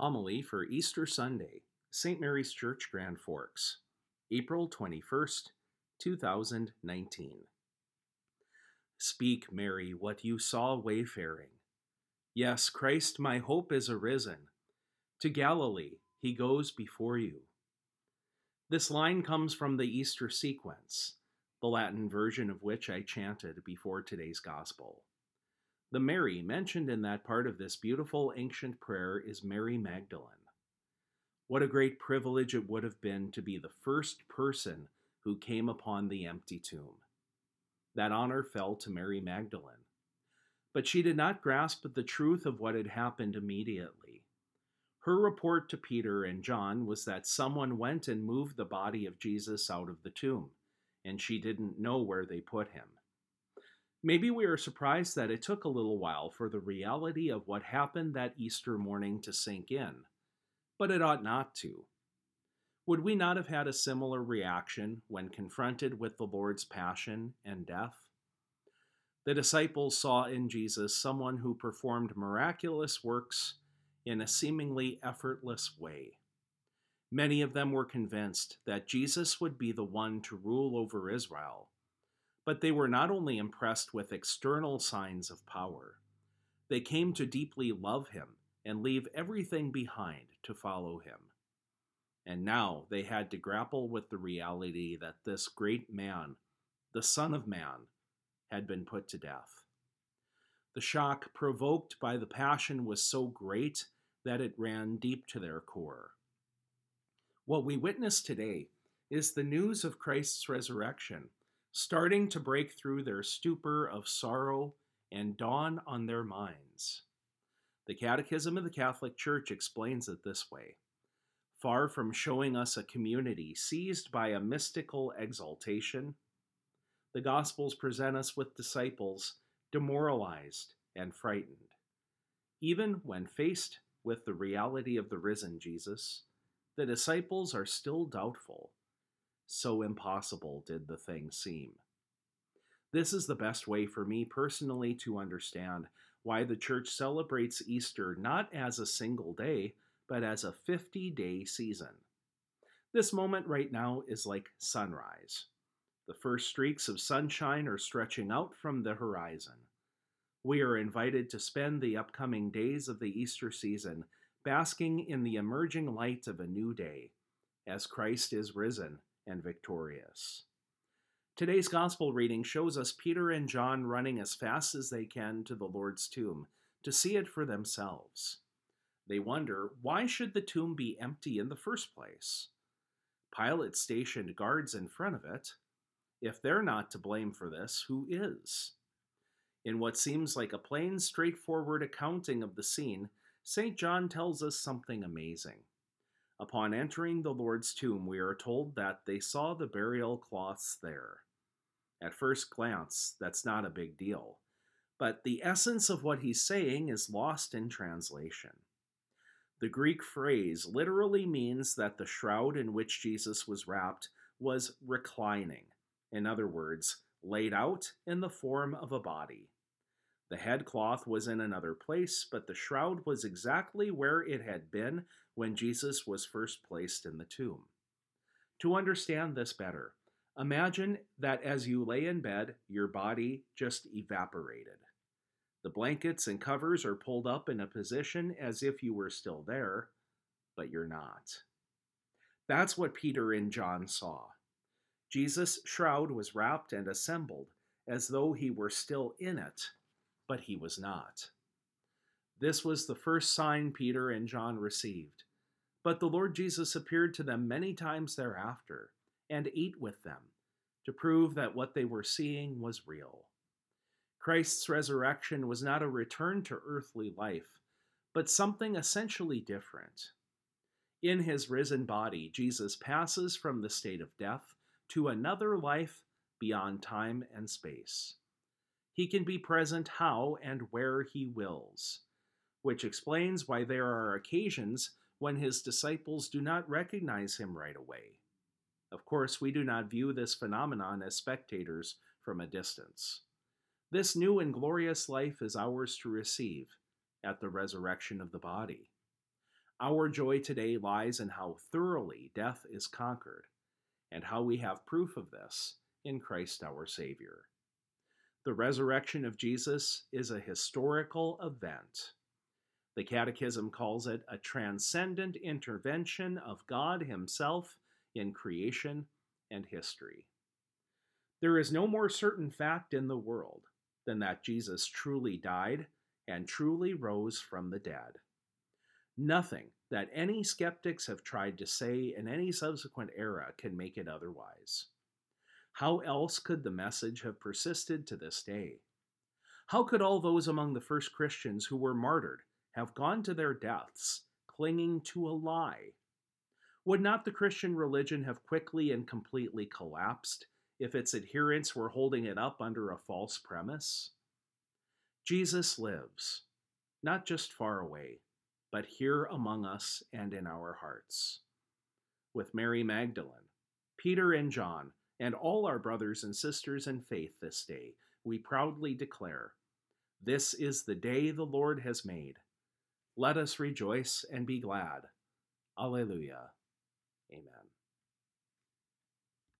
Homily for Easter Sunday, St. Mary's Church, Grand Forks, April 21st, 2019. Speak, Mary, what you saw wayfaring. Yes, Christ, my hope is arisen. To Galilee he goes before you. This line comes from the Easter sequence, the Latin version of which I chanted before today's Gospel. The Mary mentioned in that part of this beautiful ancient prayer is Mary Magdalene. What a great privilege it would have been to be the first person who came upon the empty tomb. That honor fell to Mary Magdalene. But she did not grasp the truth of what had happened immediately. Her report to Peter and John was that someone went and moved the body of Jesus out of the tomb, and she didn't know where they put him. Maybe we are surprised that it took a little while for the reality of what happened that Easter morning to sink in, but it ought not to. Would we not have had a similar reaction when confronted with the Lord's passion and death? The disciples saw in Jesus someone who performed miraculous works in a seemingly effortless way. Many of them were convinced that Jesus would be the one to rule over Israel but they were not only impressed with external signs of power, they came to deeply love him and leave everything behind to follow him. And now they had to grapple with the reality that this great man, the Son of Man, had been put to death. The shock provoked by the passion was so great that it ran deep to their core. What we witness today is the news of Christ's resurrection starting to break through their stupor of sorrow and dawn on their minds. The Catechism of the Catholic Church explains it this way Far from showing us a community seized by a mystical exaltation, the Gospels present us with disciples demoralized and frightened. Even when faced with the reality of the risen Jesus, the disciples are still doubtful so impossible did the thing seem. This is the best way for me personally to understand why the church celebrates Easter not as a single day, but as a 50 day season. This moment right now is like sunrise. The first streaks of sunshine are stretching out from the horizon. We are invited to spend the upcoming days of the Easter season basking in the emerging light of a new day, as Christ is risen and victorious. Today's gospel reading shows us Peter and John running as fast as they can to the Lord's tomb to see it for themselves. They wonder why should the tomb be empty in the first place? Pilate stationed guards in front of it. If they're not to blame for this, who is? In what seems like a plain, straightforward accounting of the scene, St. John tells us something amazing. Upon entering the Lord's tomb, we are told that they saw the burial cloths there. At first glance, that's not a big deal, but the essence of what he's saying is lost in translation. The Greek phrase literally means that the shroud in which Jesus was wrapped was reclining, in other words, laid out in the form of a body. The headcloth was in another place, but the shroud was exactly where it had been when Jesus was first placed in the tomb. To understand this better, imagine that as you lay in bed, your body just evaporated. The blankets and covers are pulled up in a position as if you were still there, but you're not. That's what Peter and John saw. Jesus' shroud was wrapped and assembled as though he were still in it but he was not. This was the first sign Peter and John received. But the Lord Jesus appeared to them many times thereafter and ate with them to prove that what they were seeing was real. Christ's resurrection was not a return to earthly life, but something essentially different. In his risen body, Jesus passes from the state of death to another life beyond time and space. He can be present how and where he wills, which explains why there are occasions when his disciples do not recognize him right away. Of course, we do not view this phenomenon as spectators from a distance. This new and glorious life is ours to receive at the resurrection of the body. Our joy today lies in how thoroughly death is conquered, and how we have proof of this in Christ our Savior. The resurrection of Jesus is a historical event. The Catechism calls it a transcendent intervention of God Himself in creation and history. There is no more certain fact in the world than that Jesus truly died and truly rose from the dead. Nothing that any skeptics have tried to say in any subsequent era can make it otherwise. How else could the message have persisted to this day? How could all those among the first Christians who were martyred have gone to their deaths clinging to a lie? Would not the Christian religion have quickly and completely collapsed if its adherents were holding it up under a false premise? Jesus lives, not just far away, but here among us and in our hearts. With Mary Magdalene, Peter and John, and all our brothers and sisters in faith this day, we proudly declare This is the day the Lord has made. Let us rejoice and be glad. Alleluia. Amen.